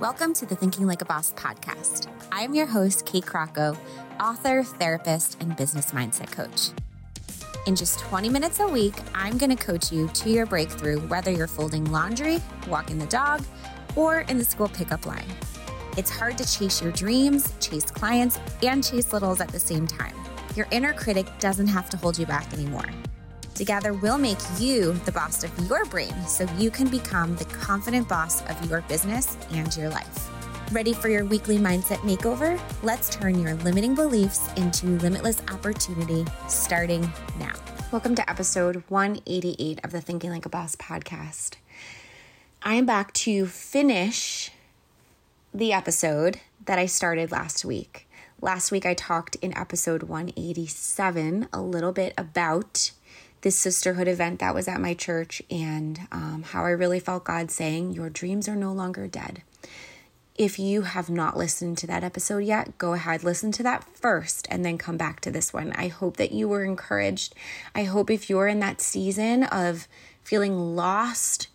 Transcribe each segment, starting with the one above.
Welcome to the Thinking Like a Boss podcast. I am your host, Kate Crocco, author, therapist, and business mindset coach. In just 20 minutes a week, I'm going to coach you to your breakthrough, whether you're folding laundry, walking the dog, or in the school pickup line. It's hard to chase your dreams, chase clients, and chase littles at the same time. Your inner critic doesn't have to hold you back anymore. Together, we'll make you the boss of your brain so you can become the confident boss of your business and your life. Ready for your weekly mindset makeover? Let's turn your limiting beliefs into limitless opportunity starting now. Welcome to episode 188 of the Thinking Like a Boss podcast. I am back to finish the episode that I started last week. Last week, I talked in episode 187 a little bit about this sisterhood event that was at my church and um, how I really felt God saying, Your dreams are no longer dead. If you have not listened to that episode yet, go ahead, listen to that first, and then come back to this one. I hope that you were encouraged. I hope if you're in that season of feeling lost,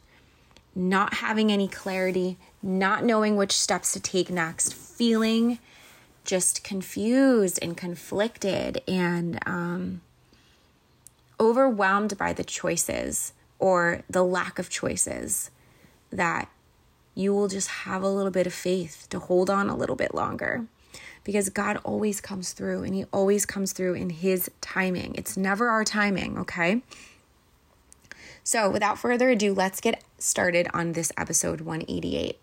not having any clarity, not knowing which steps to take next, feeling just confused and conflicted and um, overwhelmed by the choices or the lack of choices, that you will just have a little bit of faith to hold on a little bit longer. Because God always comes through and He always comes through in His timing. It's never our timing, okay? So, without further ado, let's get started on this episode 188.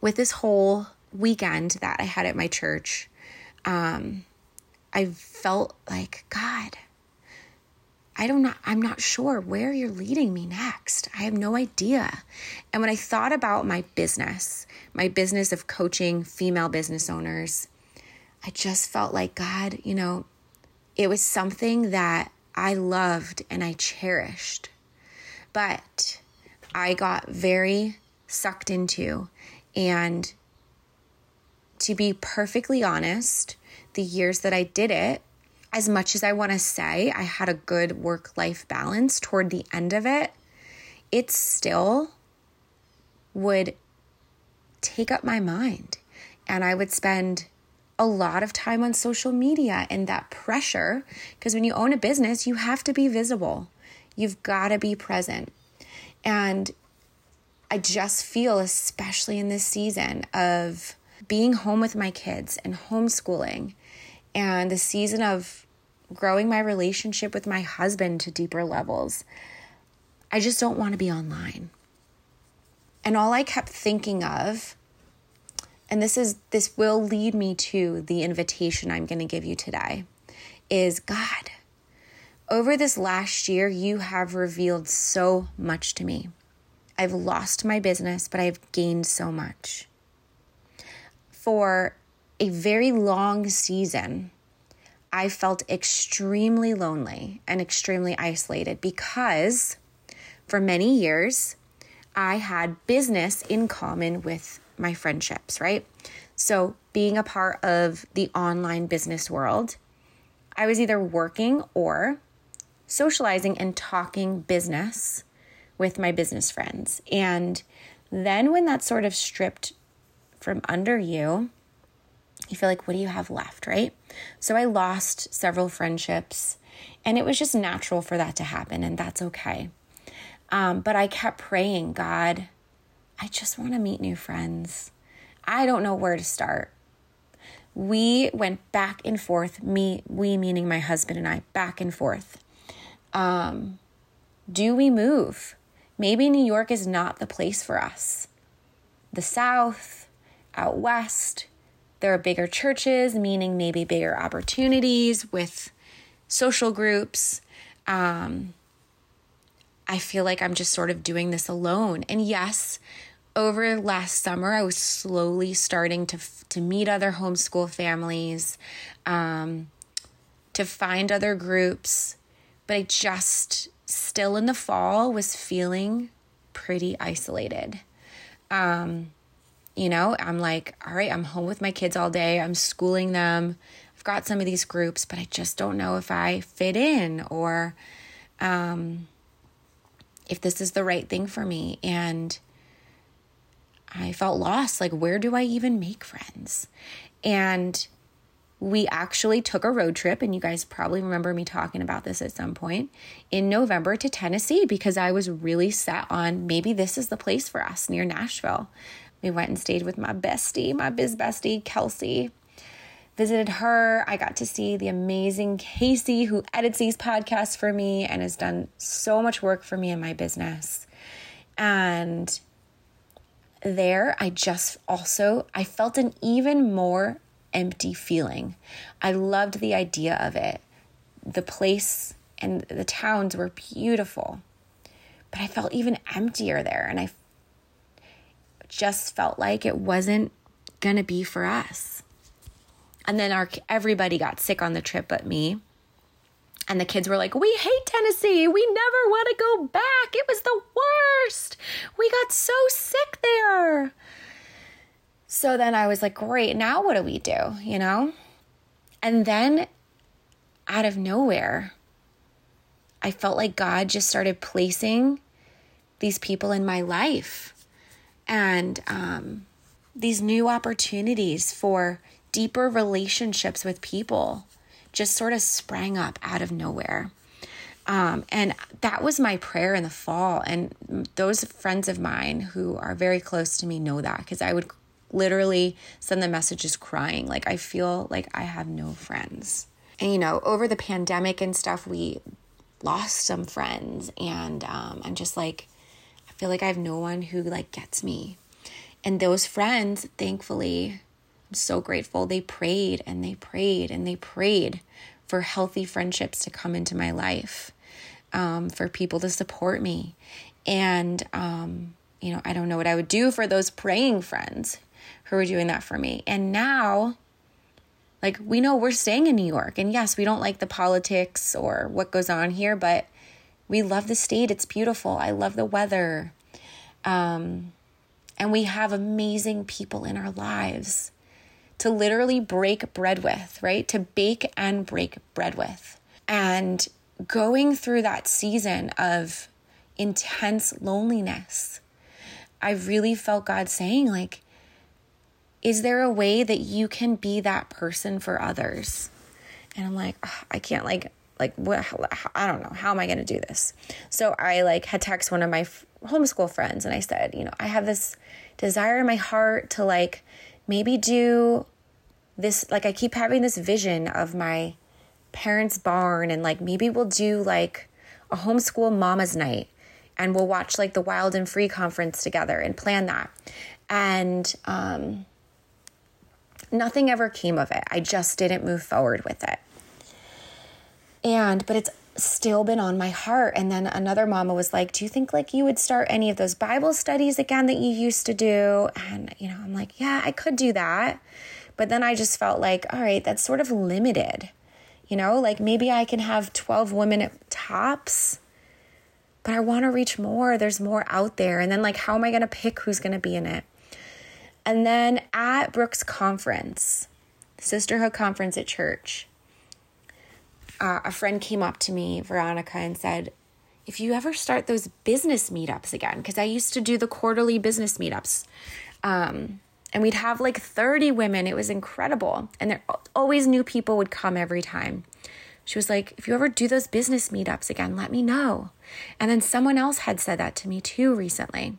With this whole weekend that I had at my church, um, I felt like, God, I don't know, I'm not sure where you're leading me next. I have no idea. And when I thought about my business, my business of coaching female business owners, I just felt like God, you know, it was something that I loved and I cherished. But I got very sucked into. And to be perfectly honest, the years that I did it, as much as I want to say I had a good work life balance toward the end of it, it still would take up my mind. And I would spend a lot of time on social media and that pressure. Because when you own a business, you have to be visible, you've got to be present. And I just feel, especially in this season of being home with my kids and homeschooling, and the season of growing my relationship with my husband to deeper levels. I just don't want to be online. And all I kept thinking of, and this is this will lead me to the invitation I'm going to give you today, is God. Over this last year, you have revealed so much to me. I've lost my business, but I've gained so much. For a very long season, I felt extremely lonely and extremely isolated because for many years I had business in common with my friendships, right? So, being a part of the online business world, I was either working or socializing and talking business with my business friends. And then when that's sort of stripped from under you, you feel like, what do you have left, right? So I lost several friendships, and it was just natural for that to happen, and that's okay. Um, but I kept praying, God, I just want to meet new friends. I don't know where to start. We went back and forth, me, we meaning my husband and I, back and forth. Um, do we move? Maybe New York is not the place for us. The South, out West, there are bigger churches, meaning maybe bigger opportunities with social groups. Um, I feel like I'm just sort of doing this alone. And yes, over last summer, I was slowly starting to to meet other homeschool families, um, to find other groups, but I just still in the fall was feeling pretty isolated. Um, you know, I'm like, all right, I'm home with my kids all day. I'm schooling them. I've got some of these groups, but I just don't know if I fit in or um, if this is the right thing for me. And I felt lost. Like, where do I even make friends? And we actually took a road trip, and you guys probably remember me talking about this at some point in November to Tennessee because I was really set on maybe this is the place for us near Nashville. We went and stayed with my bestie, my biz bestie, Kelsey. Visited her. I got to see the amazing Casey, who edits these podcasts for me and has done so much work for me in my business. And there, I just also I felt an even more empty feeling. I loved the idea of it. The place and the towns were beautiful, but I felt even emptier there. And I just felt like it wasn't going to be for us. And then our everybody got sick on the trip but me. And the kids were like, "We hate Tennessee. We never want to go back. It was the worst. We got so sick there." So then I was like, "Great. Now what do we do?" You know? And then out of nowhere, I felt like God just started placing these people in my life and um, these new opportunities for deeper relationships with people just sort of sprang up out of nowhere. Um, and that was my prayer in the fall. And those friends of mine who are very close to me know that because I would literally send the messages crying. Like, I feel like I have no friends. And, you know, over the pandemic and stuff, we lost some friends. And um, I'm just like, feel like I have no one who like gets me. And those friends, thankfully, I'm so grateful. They prayed and they prayed and they prayed for healthy friendships to come into my life, um, for people to support me. And, um, you know, I don't know what I would do for those praying friends who were doing that for me. And now, like, we know we're staying in New York. And yes, we don't like the politics or what goes on here, but we love the state. It's beautiful. I love the weather. Um, and we have amazing people in our lives to literally break bread with, right? To bake and break bread with. And going through that season of intense loneliness, I really felt God saying, like, is there a way that you can be that person for others? And I'm like, I can't like like what i don't know how am i going to do this? So i like had text one of my f- homeschool friends and i said you know i have this desire in my heart to like maybe do this like i keep having this vision of my parents barn and like maybe we'll do like a homeschool mama's night and we'll watch like the wild and free conference together and plan that. And um nothing ever came of it. I just didn't move forward with it and, but it's still been on my heart. And then another mama was like, Do you think like you would start any of those Bible studies again that you used to do? And, you know, I'm like, Yeah, I could do that. But then I just felt like, All right, that's sort of limited. You know, like maybe I can have 12 women at tops, but I want to reach more. There's more out there. And then, like, how am I going to pick who's going to be in it? And then at Brooke's conference, sisterhood conference at church, uh, a friend came up to me, Veronica, and said, if you ever start those business meetups again, because I used to do the quarterly business meetups, um, and we'd have like 30 women. It was incredible. And there always new people would come every time. She was like, if you ever do those business meetups again, let me know. And then someone else had said that to me too recently.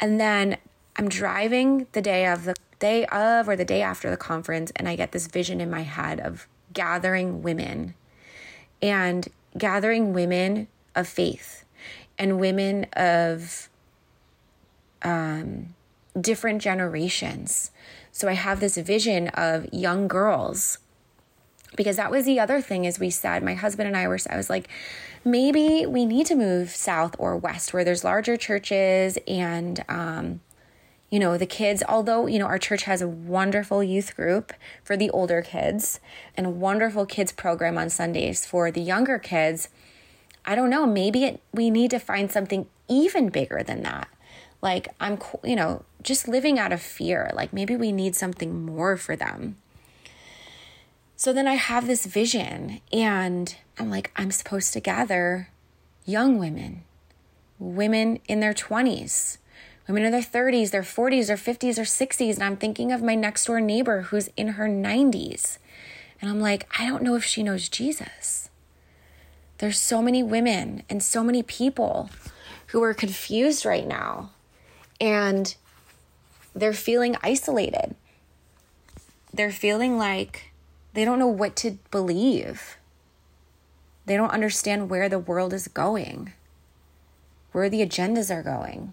And then I'm driving the day of the day of or the day after the conference, and I get this vision in my head of gathering women and gathering women of faith and women of um, different generations. So I have this vision of young girls because that was the other thing as we said my husband and i were i was like maybe we need to move south or west where there's larger churches and um, you know, the kids, although, you know, our church has a wonderful youth group for the older kids and a wonderful kids program on Sundays for the younger kids, I don't know, maybe it, we need to find something even bigger than that. Like, I'm, you know, just living out of fear. Like, maybe we need something more for them. So then I have this vision, and I'm like, I'm supposed to gather young women, women in their 20s women in their 30s, their 40s, their 50s, or 60s. And I'm thinking of my next door neighbor who's in her 90s. And I'm like, I don't know if she knows Jesus. There's so many women and so many people who are confused right now and they're feeling isolated. They're feeling like they don't know what to believe. They don't understand where the world is going, where the agendas are going.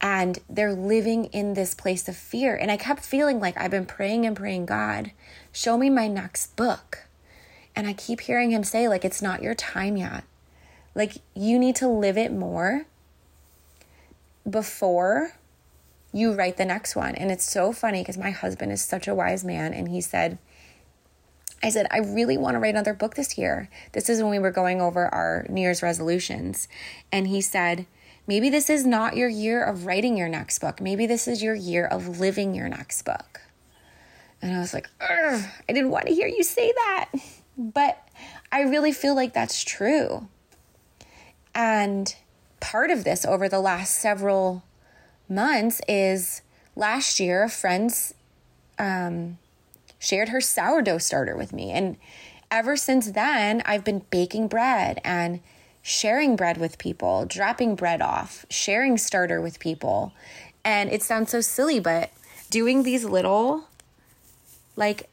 And they're living in this place of fear. And I kept feeling like I've been praying and praying, God, show me my next book. And I keep hearing him say, like, it's not your time yet. Like, you need to live it more before you write the next one. And it's so funny because my husband is such a wise man. And he said, I said, I really want to write another book this year. This is when we were going over our New Year's resolutions. And he said, maybe this is not your year of writing your next book. Maybe this is your year of living your next book. And I was like, I didn't want to hear you say that. But I really feel like that's true. And part of this over the last several months is last year, a friend's um, shared her sourdough starter with me. And ever since then, I've been baking bread and sharing bread with people, dropping bread off, sharing starter with people. And it sounds so silly, but doing these little like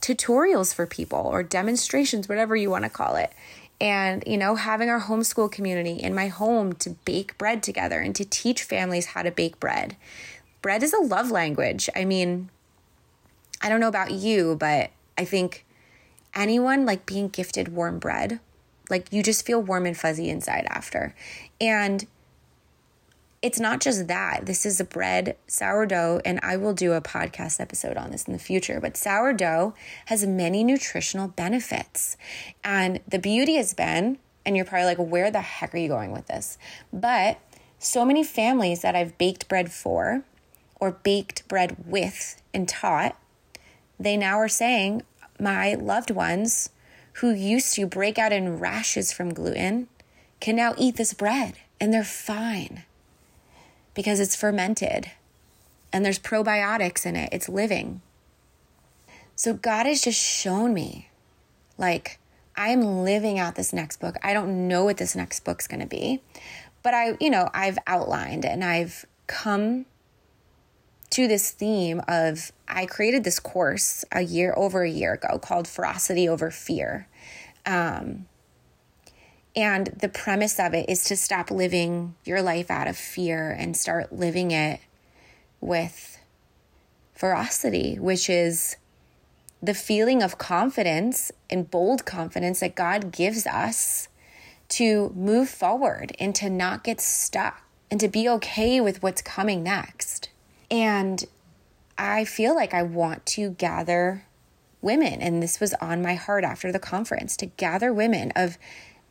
tutorials for people or demonstrations, whatever you want to call it. And, you know, having our homeschool community in my home to bake bread together and to teach families how to bake bread. Bread is a love language. I mean, I don't know about you, but I think anyone like being gifted warm bread, like you just feel warm and fuzzy inside after. And it's not just that. This is a bread, sourdough, and I will do a podcast episode on this in the future. But sourdough has many nutritional benefits. And the beauty has been, and you're probably like, where the heck are you going with this? But so many families that I've baked bread for or baked bread with and taught they now are saying, my loved ones who used to break out in rashes from gluten can now eat this bread and they're fine because it's fermented and there's probiotics in it. It's living. So God has just shown me like I am living out this next book. I don't know what this next book's going to be, but I, you know, I've outlined and I've come to this theme of I created this course a year over a year ago called Ferocity Over Fear. Um, and the premise of it is to stop living your life out of fear and start living it with ferocity, which is the feeling of confidence and bold confidence that God gives us to move forward and to not get stuck and to be okay with what's coming next. And I feel like I want to gather women, and this was on my heart after the conference to gather women of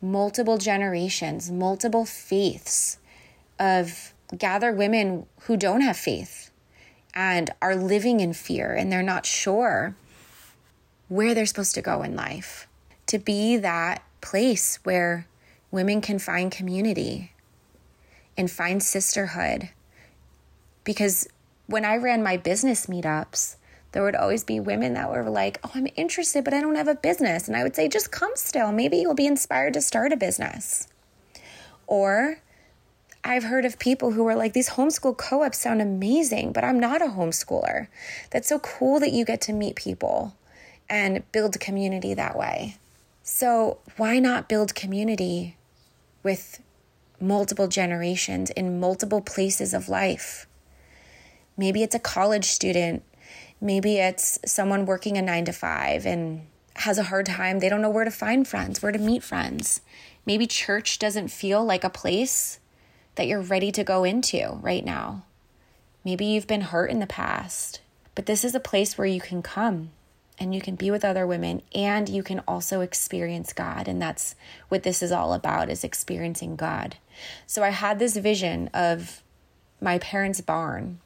multiple generations, multiple faiths, of gather women who don't have faith and are living in fear and they're not sure where they're supposed to go in life. To be that place where women can find community and find sisterhood. Because when I ran my business meetups, there would always be women that were like, Oh, I'm interested, but I don't have a business. And I would say, Just come still. Maybe you'll be inspired to start a business. Or I've heard of people who are like, These homeschool co ops sound amazing, but I'm not a homeschooler. That's so cool that you get to meet people and build community that way. So, why not build community with multiple generations in multiple places of life? Maybe it's a college student. Maybe it's someone working a nine to five and has a hard time. They don't know where to find friends, where to meet friends. Maybe church doesn't feel like a place that you're ready to go into right now. Maybe you've been hurt in the past, but this is a place where you can come and you can be with other women and you can also experience God and that's what this is all about is experiencing God. So I had this vision of my parents' barn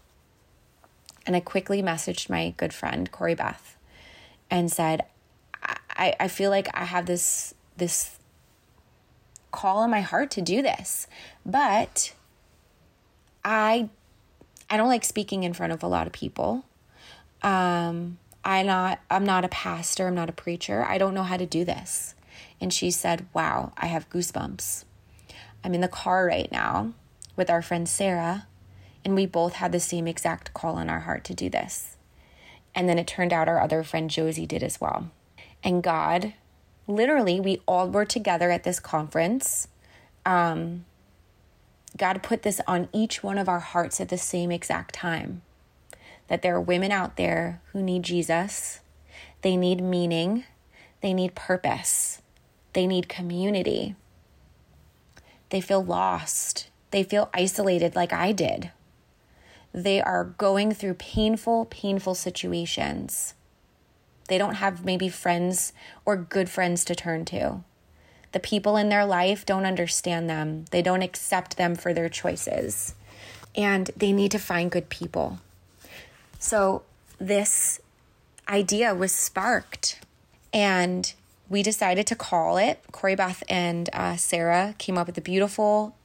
and I quickly messaged my good friend, Corey Beth, and said, I, I feel like I have this this call in my heart to do this. But I I don't like speaking in front of a lot of people. Um, I not I'm not a pastor, I'm not a preacher. I don't know how to do this. And she said, "Wow, I have goosebumps." I'm in the car right now with our friend Sarah, and we both had the same exact call on our heart to do this. And then it turned out our other friend Josie did as well. And God, literally, we all were together at this conference. Um, God put this on each one of our hearts at the same exact time that there are women out there who need Jesus, they need meaning, they need purpose, they need community. They feel lost, they feel isolated like I did. They are going through painful, painful situations. They don't have maybe friends or good friends to turn to. The people in their life don't understand them, they don't accept them for their choices. And they need to find good people. So, this idea was sparked, and we decided to call it. Corey Beth and uh, Sarah came up with a beautiful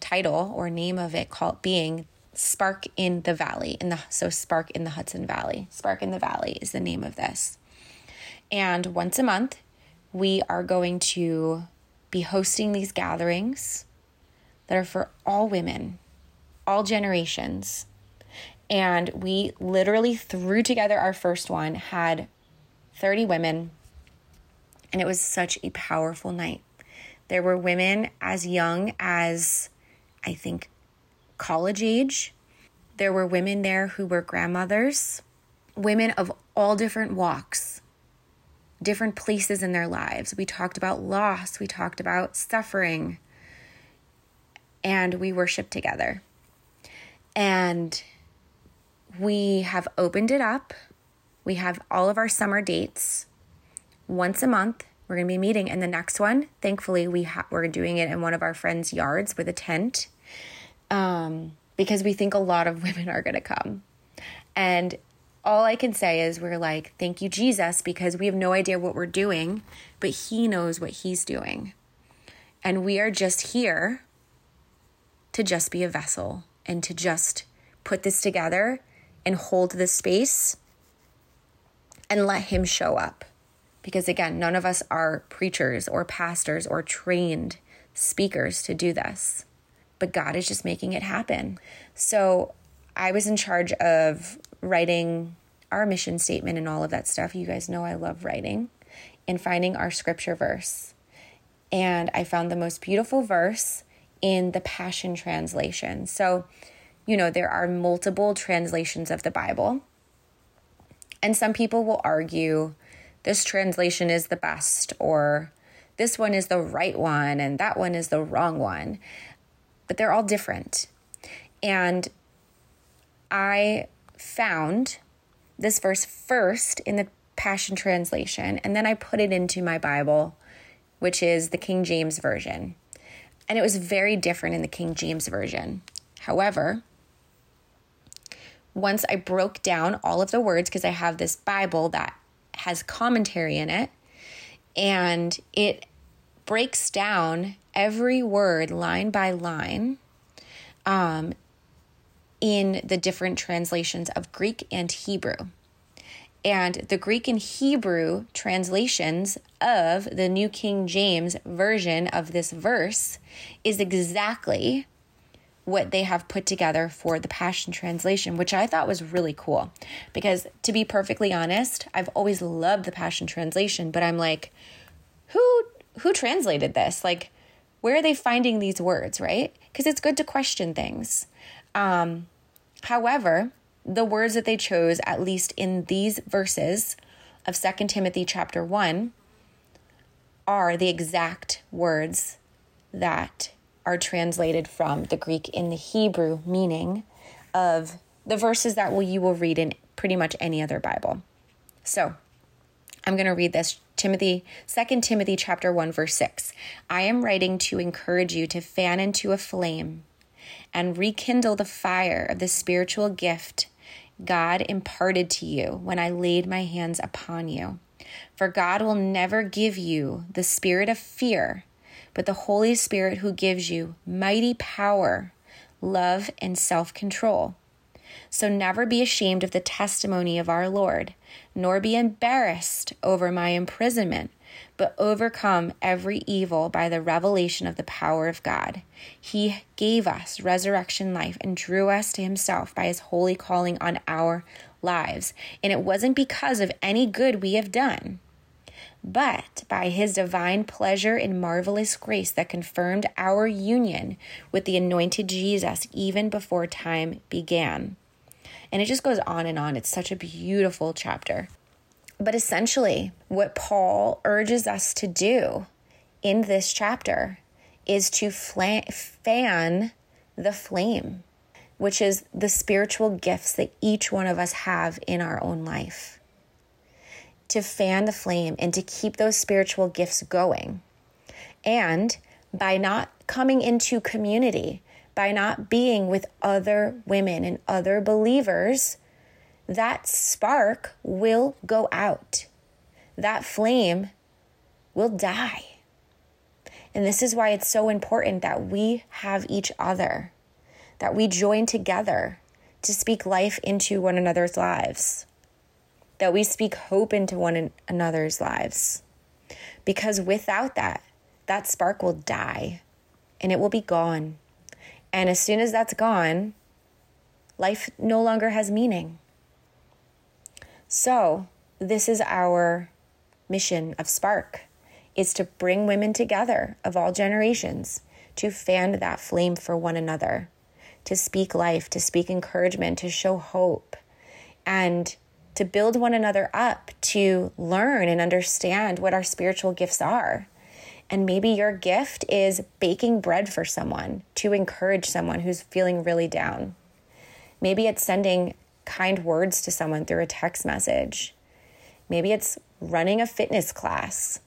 title or name of it called being Spark in the Valley in the so Spark in the Hudson Valley. Spark in the Valley is the name of this. And once a month, we are going to be hosting these gatherings that are for all women, all generations. And we literally threw together our first one, had 30 women, and it was such a powerful night. There were women as young as I think college age. There were women there who were grandmothers, women of all different walks, different places in their lives. We talked about loss, we talked about suffering, and we worshiped together. And we have opened it up. We have all of our summer dates once a month. We're going to be meeting, and the next one, thankfully, we ha- we're doing it in one of our friends' yards with a tent um, because we think a lot of women are going to come. And all I can say is we're like, thank you, Jesus, because we have no idea what we're doing, but He knows what He's doing. And we are just here to just be a vessel and to just put this together and hold this space and let Him show up. Because again, none of us are preachers or pastors or trained speakers to do this but God is just making it happen. So I was in charge of writing our mission statement and all of that stuff. You guys know I love writing and finding our scripture verse. And I found the most beautiful verse in the Passion Translation. So, you know, there are multiple translations of the Bible. And some people will argue this translation is the best, or this one is the right one, and that one is the wrong one but they're all different. And I found this verse first in the Passion Translation, and then I put it into my Bible, which is the King James Version. And it was very different in the King James Version. However, once I broke down all of the words, because I have this Bible that has commentary in it, and it breaks down every word line by line um, in the different translations of Greek and Hebrew. And the Greek and Hebrew translations of the New King James version of this verse is exactly what they have put together for the Passion Translation, which I thought was really cool. Because to be perfectly honest, I've always loved the Passion Translation, but I'm like, who who translated this? Like, where are they finding these words, right? Because it's good to question things. Um, however, the words that they chose, at least in these verses of Second Timothy chapter 1, are the exact words that are translated from the Greek in the Hebrew meaning of the verses that will you will read in pretty much any other Bible. So, I'm going to read this Timothy 2 Timothy chapter 1 verse 6. I am writing to encourage you to fan into a flame and rekindle the fire of the spiritual gift God imparted to you when I laid my hands upon you. For God will never give you the spirit of fear, but the Holy Spirit who gives you mighty power, love, and self control. So never be ashamed of the testimony of our Lord, nor be embarrassed over my imprisonment, but overcome every evil by the revelation of the power of God. He gave us resurrection life and drew us to himself by his holy calling on our lives. And it wasn't because of any good we have done but by his divine pleasure and marvelous grace that confirmed our union with the anointed Jesus even before time began. And it just goes on and on. It's such a beautiful chapter. But essentially, what Paul urges us to do in this chapter is to fan the flame, which is the spiritual gifts that each one of us have in our own life to fan the flame and to keep those spiritual gifts going. And by not coming into community, by not being with other women and other believers, that spark will go out. That flame will die. And this is why it's so important that we have each other, that we join together to speak life into one another's lives that we speak hope into one another's lives. Because without that, that spark will die and it will be gone. And as soon as that's gone, life no longer has meaning. So, this is our mission of Spark is to bring women together of all generations to fan that flame for one another, to speak life, to speak encouragement, to show hope. And to build one another up, to learn and understand what our spiritual gifts are. And maybe your gift is baking bread for someone to encourage someone who's feeling really down. Maybe it's sending kind words to someone through a text message. Maybe it's running a fitness class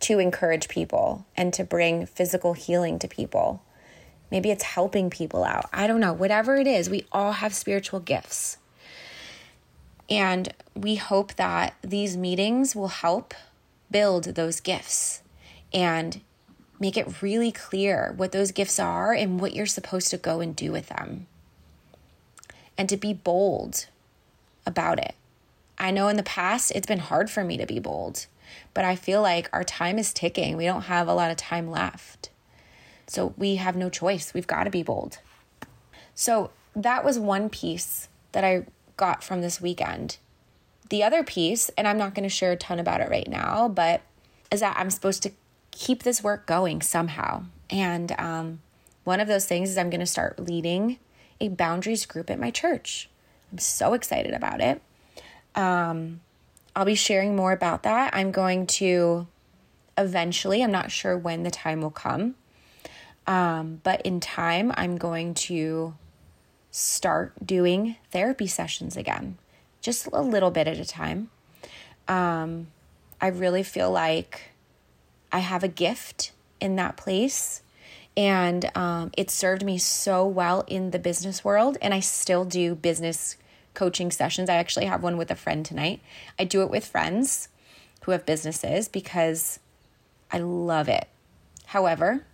to encourage people and to bring physical healing to people. Maybe it's helping people out. I don't know. Whatever it is, we all have spiritual gifts. And we hope that these meetings will help build those gifts and make it really clear what those gifts are and what you're supposed to go and do with them. And to be bold about it. I know in the past it's been hard for me to be bold, but I feel like our time is ticking. We don't have a lot of time left. So we have no choice. We've got to be bold. So that was one piece that I got from this weekend. The other piece, and I'm not going to share a ton about it right now, but is that I'm supposed to keep this work going somehow. And um, one of those things is I'm going to start leading a boundaries group at my church. I'm so excited about it. Um, I'll be sharing more about that. I'm going to eventually, I'm not sure when the time will come, um, but in time, I'm going to start doing therapy sessions again, just a little bit at a time. Um, I really feel like I have a gift in that place. And um, it served me so well in the business world. And I still do business coaching sessions. I actually have one with a friend tonight. I do it with friends who have businesses because I love it. However,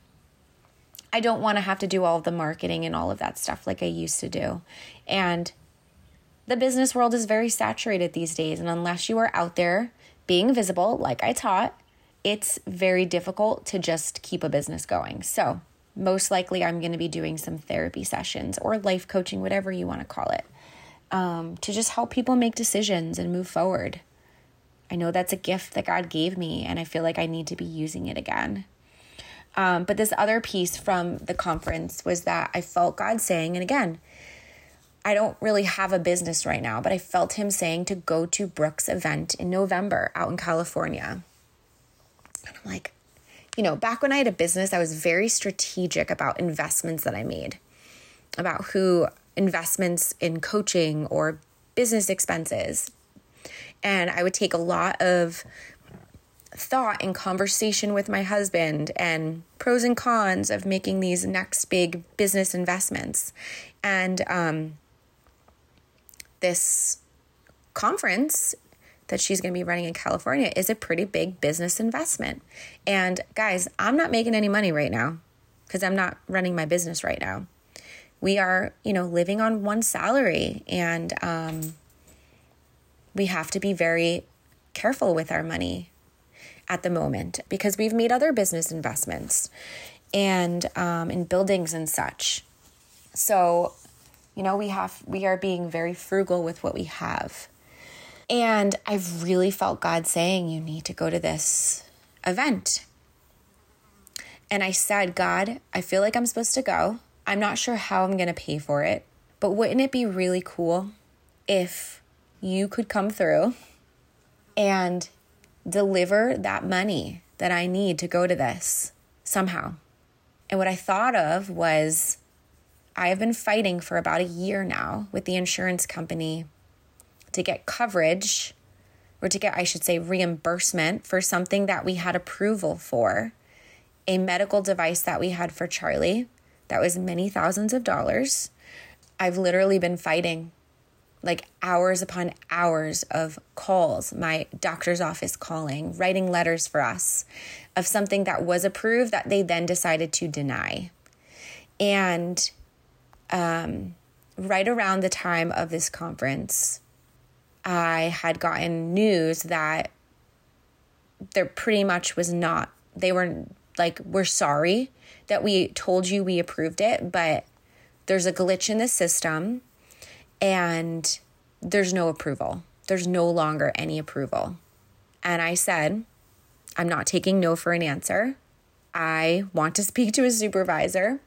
I don't want to have to do all the marketing and all of that stuff like I used to do. And the business world is very saturated these days. And unless you are out there being visible, like I taught, it's very difficult to just keep a business going. So, most likely, I'm going to be doing some therapy sessions or life coaching, whatever you want to call it, um, to just help people make decisions and move forward. I know that's a gift that God gave me, and I feel like I need to be using it again. Um, but this other piece from the conference was that I felt God saying, and again, I don't really have a business right now, but I felt Him saying to go to Brooke's event in November out in California. And I'm like, you know, back when I had a business, I was very strategic about investments that I made, about who investments in coaching or business expenses. And I would take a lot of thought and conversation with my husband and pros and cons of making these next big business investments. And um, this conference that she's going to be running in California is a pretty big business investment. And guys, I'm not making any money right now because I'm not running my business right now. we are, you know, living on one salary and um, we have to be very careful with our money at the moment because we've made other business investments and um, in buildings and such. So, you know, we have we are being very frugal with what we have. And I've really felt God saying you need to go to this event. And I said, God, I feel like I'm supposed to go. I'm not sure how I'm going to pay for it, but wouldn't it be really cool if you could come through and deliver that money that I need to go to this somehow? And what I thought of was I have been fighting for about a year now with the insurance company to get coverage or to get, I should say, reimbursement for something that we had approval for a medical device that we had for Charlie that was many thousands of dollars. I've literally been fighting like hours upon hours of calls, my doctor's office calling, writing letters for us of something that was approved that they then decided to deny. And um, right around the time of this conference, I had gotten news that there pretty much was not, they were like, we're sorry that we told you we approved it, but there's a glitch in the system and there's no approval. There's no longer any approval. And I said, I'm not taking no for an answer. I want to speak to a supervisor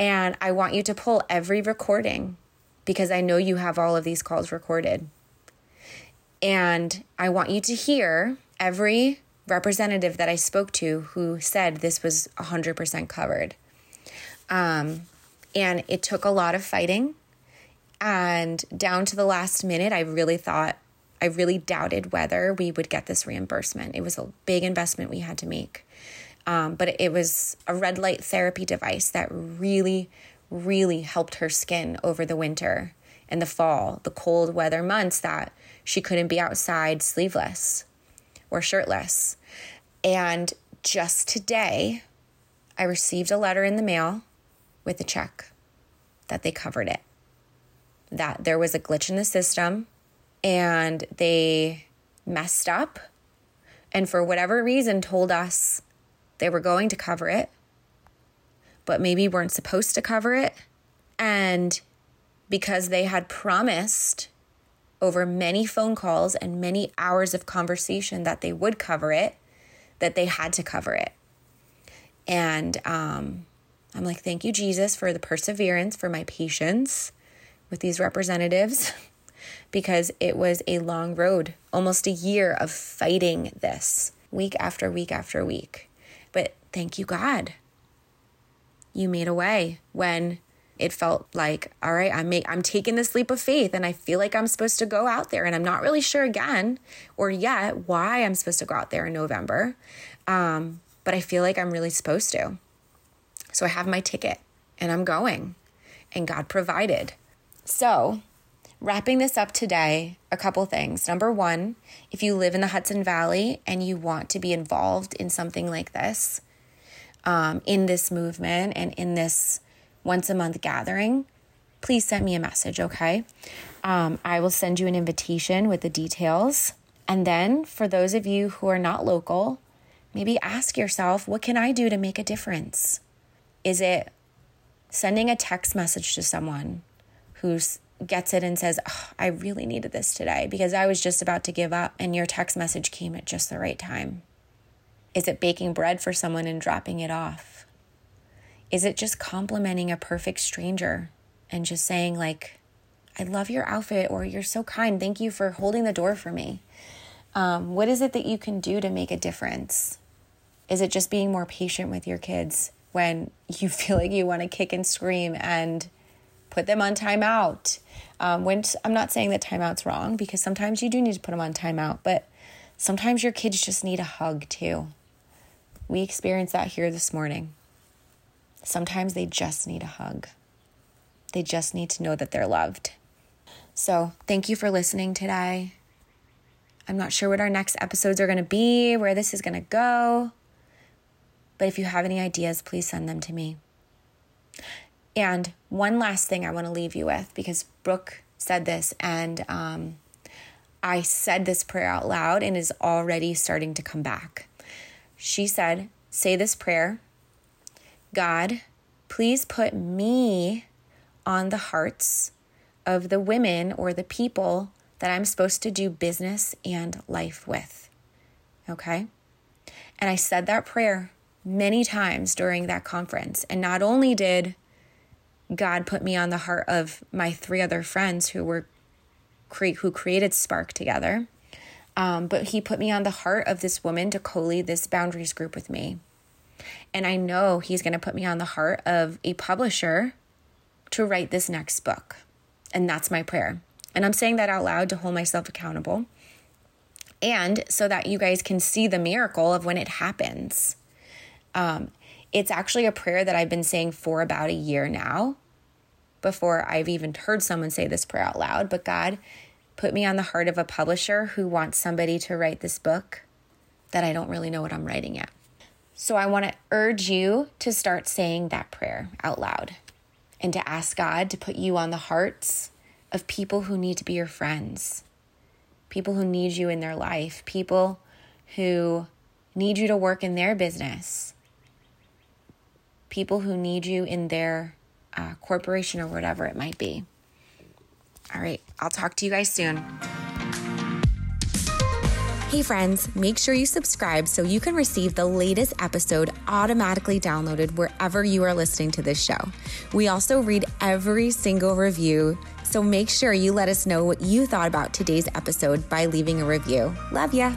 and I want you to pull every recording because I know you have all of these calls recorded. And I want you to hear every representative that I spoke to who said this was 100% covered. Um, and it took a lot of fighting. And down to the last minute, I really thought, I really doubted whether we would get this reimbursement. It was a big investment we had to make. Um, but it was a red light therapy device that really, really helped her skin over the winter and the fall, the cold weather months that she couldn't be outside sleeveless or shirtless. And just today, I received a letter in the mail with a check that they covered it. That there was a glitch in the system and they messed up and for whatever reason told us they were going to cover it, but maybe weren't supposed to cover it. And because they had promised over many phone calls and many hours of conversation that they would cover it, that they had to cover it. And um, I'm like, thank you, Jesus, for the perseverance, for my patience with these representatives, because it was a long road, almost a year of fighting this week after week after week. Thank you, God. You made a way when it felt like all right i'm make, i'm taking this leap of faith and i feel like i'm supposed to go out there and i'm not really sure again or yet why i'm supposed to go out there in november. Um, but i feel like i'm really supposed to. So i have my ticket and i'm going and god provided. So wrapping this up today a couple things. Number one if you live in the hudson valley and you want to be involved in something like this um, in this movement and in this once a month gathering, please send me a message, okay? Um, I will send you an invitation with the details. And then for those of you who are not local, maybe ask yourself, what can I do to make a difference? Is it sending a text message to someone who gets it and says, oh, I really needed this today because I was just about to give up and your text message came at just the right time? Is it baking bread for someone and dropping it off? Is it just complimenting a perfect stranger and just saying, like, I love your outfit or you're so kind. Thank you for holding the door for me. Um, what is it that you can do to make a difference? Is it just being more patient with your kids when you feel like you want to kick and scream and put them on timeout? Um, when I'm not saying that timeout's wrong because sometimes you do need to put them on timeout, but sometimes your kids just need a hug too. We experienced that here this morning. Sometimes they just need a hug. They just need to know that they're loved. So, thank you for listening today. I'm not sure what our next episodes are going to be, where this is going to go. But if you have any ideas, please send them to me. And one last thing I want to leave you with because Brooke said this and um, I said this prayer out loud and is already starting to come back. She said, Say this prayer God, please put me on the hearts of the women or the people that I'm supposed to do business and life with. Okay? And I said that prayer many times during that conference. And not only did God put me on the heart of my three other friends who were who created Spark together, um, but He put me on the heart of this woman to co-lead this boundaries group with me. And I know He's going to put me on the heart of a publisher to write this next book. And that's my prayer. And I'm saying that out loud to hold myself accountable and so that you guys can see the miracle of when it happens. Um, it's actually a prayer that I've been saying for about a year now before I've even heard someone say this prayer out loud. But God put me on the heart of a publisher who wants somebody to write this book that I don't really know what I'm writing yet. So I want to urge you to start saying that prayer out loud and to ask God to put you on the hearts of people who need to be your friends, people who need you in their life, people who need you to work in their business, people who need you in their uh, corporation or whatever it might be. All right, I'll talk to you guys soon. Hey, friends, make sure you subscribe so you can receive the latest episode automatically downloaded wherever you are listening to this show. We also read every single review, so make sure you let us know what you thought about today's episode by leaving a review. Love ya.